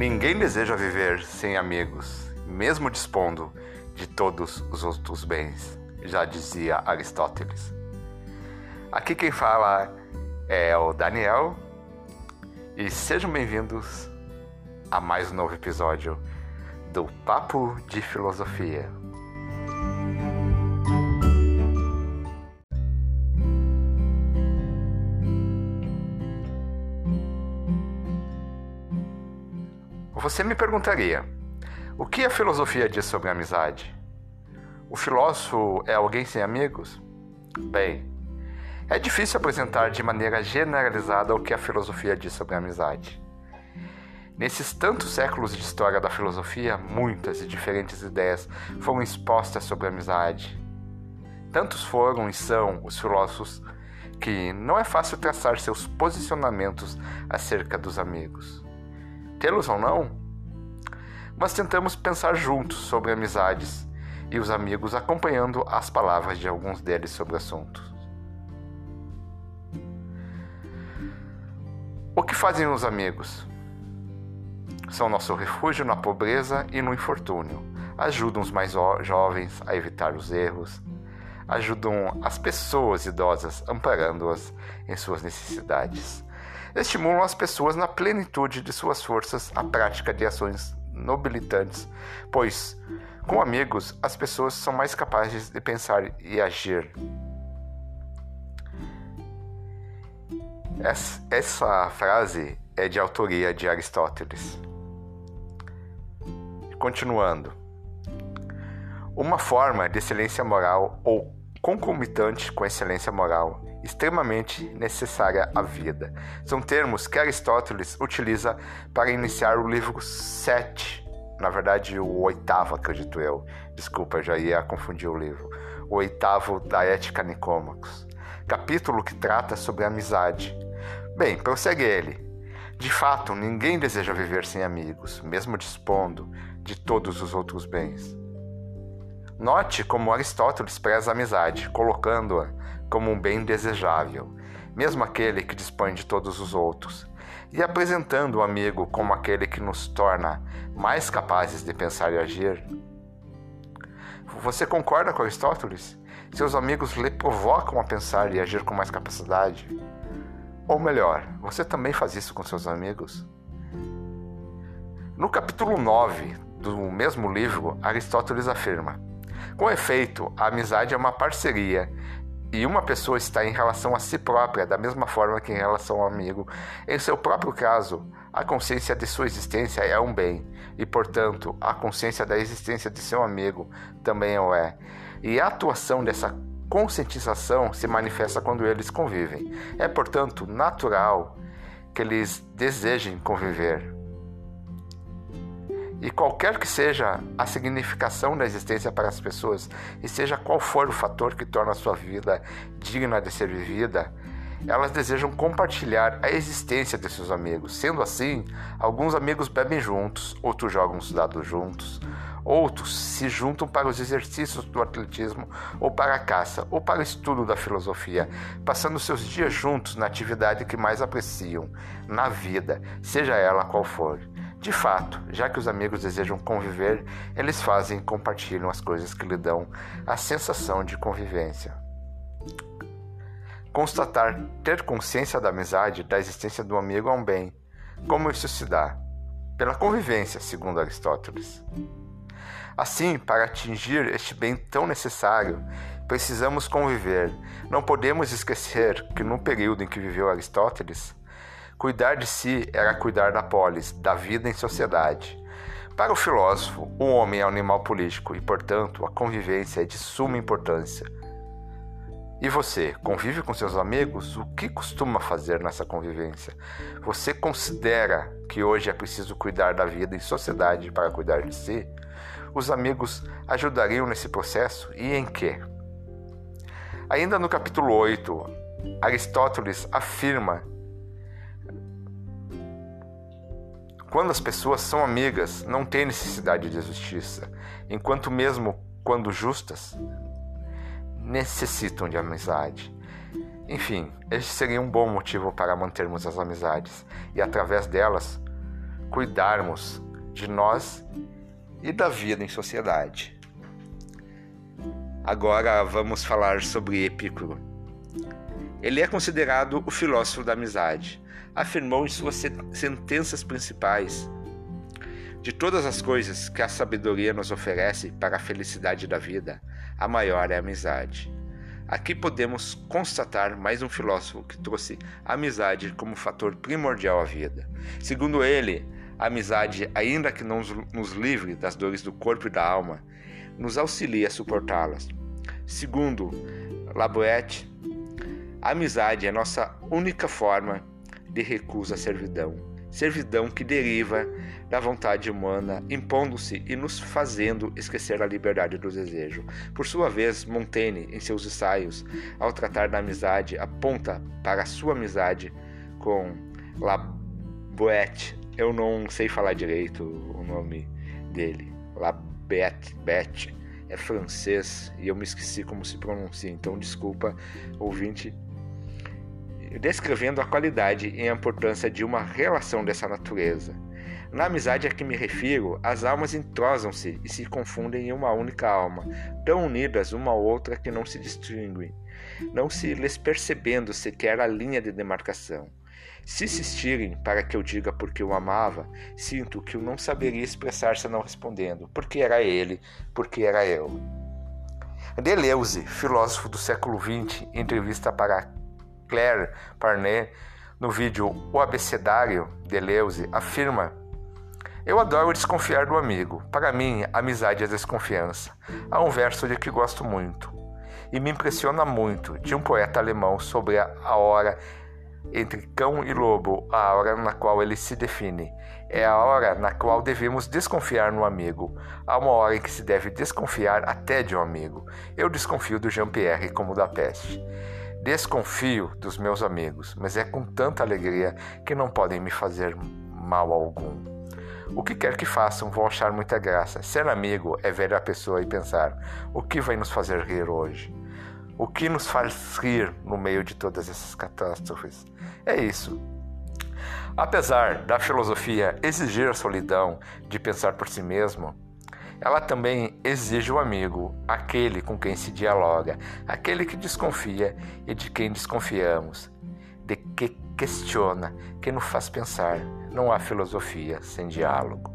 Ninguém deseja viver sem amigos, mesmo dispondo de todos os outros bens, já dizia Aristóteles. Aqui quem fala é o Daniel e sejam bem-vindos a mais um novo episódio do Papo de Filosofia. Você me perguntaria: o que a filosofia diz sobre a amizade? O filósofo é alguém sem amigos? Bem, é difícil apresentar de maneira generalizada o que a filosofia diz sobre a amizade. Nesses tantos séculos de história da filosofia, muitas e diferentes ideias foram expostas sobre a amizade. Tantos foram e são os filósofos que não é fácil traçar seus posicionamentos acerca dos amigos. Tê-los ou não, mas tentamos pensar juntos sobre amizades e os amigos acompanhando as palavras de alguns deles sobre o assunto. O que fazem os amigos? São nosso refúgio na pobreza e no infortúnio. Ajudam os mais jovens a evitar os erros. Ajudam as pessoas idosas, amparando-as em suas necessidades. Estimulam as pessoas na plenitude de suas forças à prática de ações nobilitantes, pois, com amigos, as pessoas são mais capazes de pensar e agir. Essa frase é de autoria de Aristóteles. Continuando. Uma forma de excelência moral ou concomitante com excelência moral extremamente necessária à vida. São termos que Aristóteles utiliza para iniciar o livro 7, na verdade o oitavo, acredito eu. Desculpa, já ia confundir o livro. O oitavo da Ética Nicômacos, capítulo que trata sobre amizade. Bem, prossegue ele. De fato, ninguém deseja viver sem amigos, mesmo dispondo de todos os outros bens. Note como Aristóteles preza a amizade, colocando-a como um bem desejável, mesmo aquele que dispõe de todos os outros, e apresentando o amigo como aquele que nos torna mais capazes de pensar e agir. Você concorda com Aristóteles? Seus amigos lhe provocam a pensar e agir com mais capacidade? Ou melhor, você também faz isso com seus amigos? No capítulo 9 do mesmo livro, Aristóteles afirma: Com efeito, a amizade é uma parceria e uma pessoa está em relação a si própria da mesma forma que em relação ao amigo, em seu próprio caso, a consciência de sua existência é um bem, e portanto, a consciência da existência de seu amigo também o é. E a atuação dessa conscientização se manifesta quando eles convivem. É, portanto, natural que eles desejem conviver. E qualquer que seja a significação da existência para as pessoas, e seja qual for o fator que torna a sua vida digna de ser vivida, elas desejam compartilhar a existência de seus amigos. Sendo assim, alguns amigos bebem juntos, outros jogam os dados juntos, outros se juntam para os exercícios do atletismo ou para a caça ou para o estudo da filosofia, passando seus dias juntos na atividade que mais apreciam, na vida, seja ela qual for. De fato, já que os amigos desejam conviver, eles fazem e compartilham as coisas que lhe dão a sensação de convivência. Constatar, ter consciência da amizade, da existência do amigo é um bem. Como isso se dá? Pela convivência, segundo Aristóteles. Assim, para atingir este bem tão necessário, precisamos conviver. Não podemos esquecer que no período em que viveu Aristóteles, Cuidar de si era cuidar da polis, da vida em sociedade. Para o filósofo, o homem é um animal político e, portanto, a convivência é de suma importância. E você, convive com seus amigos? O que costuma fazer nessa convivência? Você considera que hoje é preciso cuidar da vida em sociedade para cuidar de si? Os amigos ajudariam nesse processo e em que? Ainda no capítulo 8, Aristóteles afirma Quando as pessoas são amigas, não tem necessidade de justiça, enquanto mesmo quando justas, necessitam de amizade. Enfim, este seria um bom motivo para mantermos as amizades e, através delas, cuidarmos de nós e da vida em sociedade. Agora vamos falar sobre Epicuro. Ele é considerado o filósofo da amizade. Afirmou em suas sentenças principais: De todas as coisas que a sabedoria nos oferece para a felicidade da vida, a maior é a amizade. Aqui podemos constatar mais um filósofo que trouxe a amizade como fator primordial à vida. Segundo ele, a amizade, ainda que não nos livre das dores do corpo e da alma, nos auxilia a suportá-las. Segundo Laboet, a amizade é nossa única forma de recusa à servidão. Servidão que deriva da vontade humana, impondo-se e nos fazendo esquecer a liberdade do desejo. Por sua vez, Montaigne, em seus ensaios, ao tratar da amizade, aponta para a sua amizade com Laboet, eu não sei falar direito o nome dele. Labette, Bette, é francês e eu me esqueci como se pronuncia, então desculpa, ouvinte. Descrevendo a qualidade e a importância de uma relação dessa natureza. Na amizade a que me refiro, as almas entrosam-se e se confundem em uma única alma, tão unidas uma à outra que não se distinguem, não se lhes percebendo sequer a linha de demarcação. Se insistirem para que eu diga porque o amava, sinto que eu não saberia expressar se não respondendo, porque era ele, porque era eu. Deleuze, filósofo do século XX, entrevista para Claire Parnet, no vídeo O Abecedário, Deleuze afirma eu adoro desconfiar do amigo. Para mim, amizade é desconfiança. Há um verso de que gosto muito e me impressiona muito, de um poeta alemão sobre a hora entre cão e lobo, a hora na qual ele se define. É a hora na qual devemos desconfiar no amigo. Há uma hora em que se deve desconfiar até de um amigo. Eu desconfio do Jean-Pierre como da peste. Desconfio dos meus amigos, mas é com tanta alegria que não podem me fazer mal algum. O que quer que façam, vão achar muita graça. Ser amigo é ver a pessoa e pensar: o que vai nos fazer rir hoje? O que nos faz rir no meio de todas essas catástrofes? É isso. Apesar da filosofia exigir a solidão de pensar por si mesmo, ela também exige o amigo, aquele com quem se dialoga, aquele que desconfia e de quem desconfiamos, de que questiona, que nos faz pensar. Não há filosofia sem diálogo.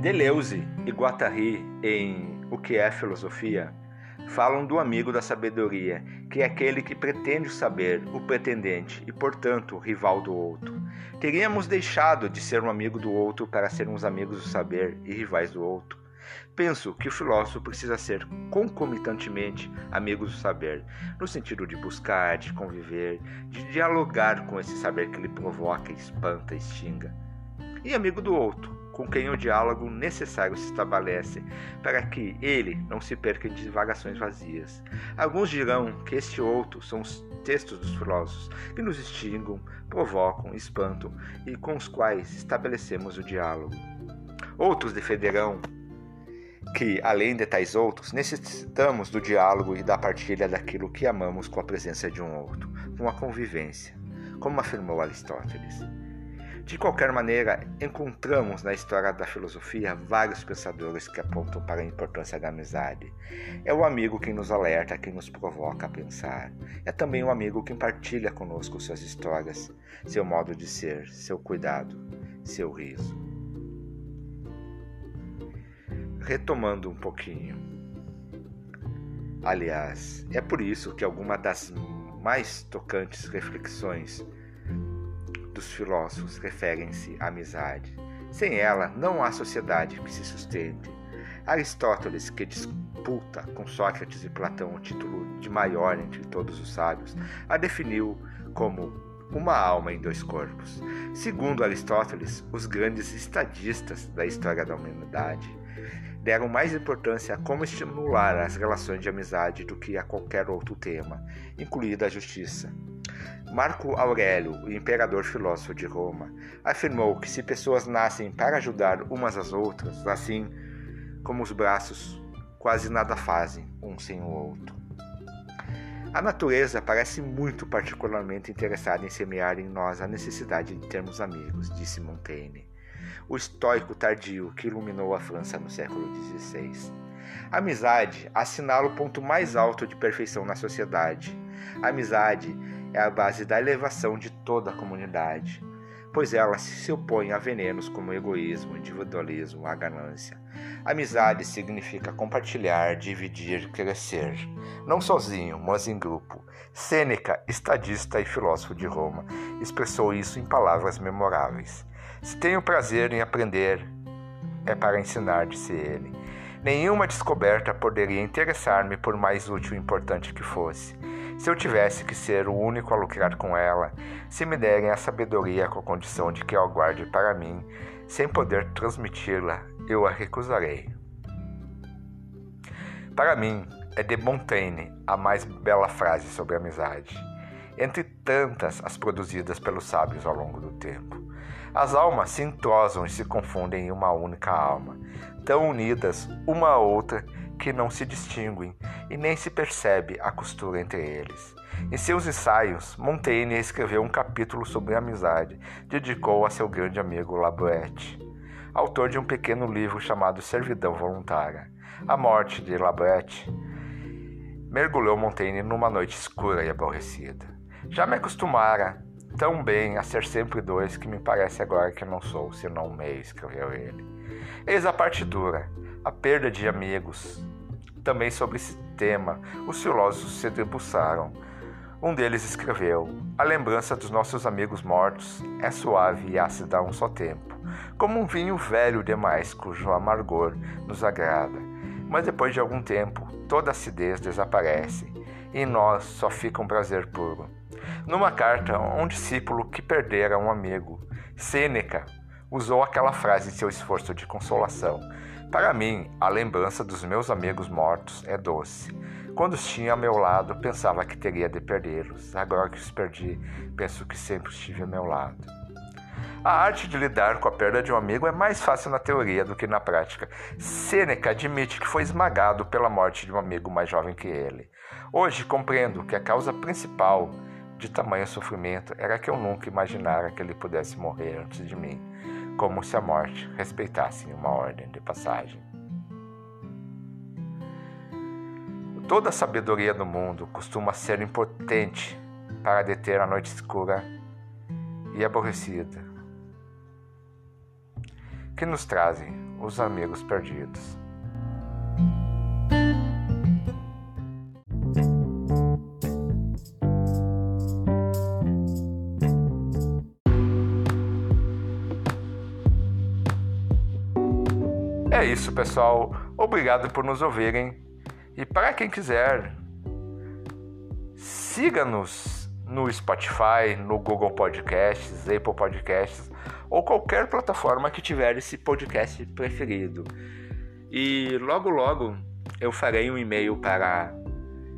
Deleuze e Guattari, em O que é Filosofia, falam do amigo da sabedoria, que é aquele que pretende o saber, o pretendente e, portanto, o rival do outro. Teríamos deixado de ser um amigo do outro para sermos amigos do saber e rivais do outro. Penso que o filósofo precisa ser concomitantemente amigo do saber, no sentido de buscar, de conviver, de dialogar com esse saber que lhe provoca, espanta, extinga, e amigo do outro, com quem o diálogo necessário se estabelece, para que ele não se perca em divagações vazias. Alguns dirão que este outro são os textos dos filósofos, que nos extingam, provocam, espantam e com os quais estabelecemos o diálogo. Outros defenderão que, além de tais outros, necessitamos do diálogo e da partilha daquilo que amamos com a presença de um outro, com a convivência, como afirmou Aristóteles. De qualquer maneira, encontramos na história da filosofia vários pensadores que apontam para a importância da amizade. É o amigo quem nos alerta, quem nos provoca a pensar. É também o amigo quem partilha conosco suas histórias, seu modo de ser, seu cuidado, seu riso. Retomando um pouquinho. Aliás, é por isso que alguma das mais tocantes reflexões dos filósofos referem-se à amizade. Sem ela, não há sociedade que se sustente. Aristóteles, que disputa com Sócrates e Platão o título de maior entre todos os sábios, a definiu como uma alma em dois corpos. Segundo Aristóteles, os grandes estadistas da história da humanidade deram mais importância a como estimular as relações de amizade do que a qualquer outro tema, incluída a justiça. Marco Aurélio, o imperador filósofo de Roma, afirmou que se pessoas nascem para ajudar umas às outras, assim como os braços quase nada fazem um sem o outro. A natureza parece muito particularmente interessada em semear em nós a necessidade de termos amigos, disse Montaigne o estoico tardio que iluminou a França no século XVI. A amizade assinala o ponto mais alto de perfeição na sociedade. A amizade é a base da elevação de toda a comunidade, pois ela se opõe a venenos como o egoísmo, o individualismo, a ganância. Amizade significa compartilhar, dividir, crescer, não sozinho, mas em grupo. Sêneca, estadista e filósofo de Roma, expressou isso em palavras memoráveis. Se tenho prazer em aprender, é para ensinar, disse ele. Nenhuma descoberta poderia interessar-me por mais útil e importante que fosse. Se eu tivesse que ser o único a lucrar com ela, se me derem a sabedoria com a condição de que eu aguarde para mim, sem poder transmiti-la, eu a recusarei. Para mim, é de Montaigne a mais bela frase sobre amizade, entre tantas as produzidas pelos sábios ao longo do tempo. As almas se entrosam e se confundem em uma única alma, tão unidas uma a outra que não se distinguem e nem se percebe a costura entre eles. Em seus ensaios, Montaigne escreveu um capítulo sobre amizade, dedicou a seu grande amigo Labouette, autor de um pequeno livro chamado Servidão Voluntária. A morte de Labouette mergulhou Montaigne numa noite escura e aborrecida. Já me acostumara tão bem a ser sempre dois que me parece agora que não sou, senão um meio, escreveu ele. Eis a parte dura, a perda de amigos. Também sobre esse tema, os filósofos se debruçaram. Um deles escreveu: A lembrança dos nossos amigos mortos é suave e ácida a um só tempo, como um vinho velho demais cujo amargor nos agrada. Mas depois de algum tempo, toda acidez desaparece e em nós só fica um prazer puro. Numa carta um discípulo que perdera um amigo, Sêneca usou aquela frase em seu esforço de consolação. Para mim, a lembrança dos meus amigos mortos é doce. Quando os tinha ao meu lado, pensava que teria de perdê-los. Agora que os perdi, penso que sempre estive ao meu lado. A arte de lidar com a perda de um amigo é mais fácil na teoria do que na prática. Sêneca admite que foi esmagado pela morte de um amigo mais jovem que ele. Hoje compreendo que a causa principal de tamanho sofrimento era que eu nunca imaginara que ele pudesse morrer antes de mim, como se a morte respeitasse uma ordem de passagem. Toda a sabedoria do mundo costuma ser impotente para deter a noite escura e aborrecida que nos trazem os amigos perdidos. É isso, pessoal. Obrigado por nos ouvirem. E para quem quiser, siga-nos no Spotify, no Google Podcasts, Apple Podcasts ou qualquer plataforma que tiver esse podcast preferido. E logo logo eu farei um e-mail para.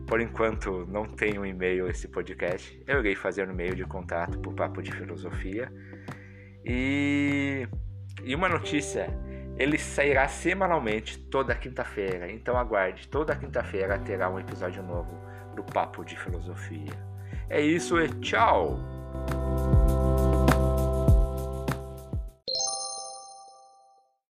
Por enquanto não tenho um e-mail esse podcast. Eu irei fazer um e-mail de contato para o Papo de Filosofia. E, e uma notícia ele sairá semanalmente toda quinta-feira. Então aguarde, toda quinta-feira terá um episódio novo do Papo de Filosofia. É isso e tchau!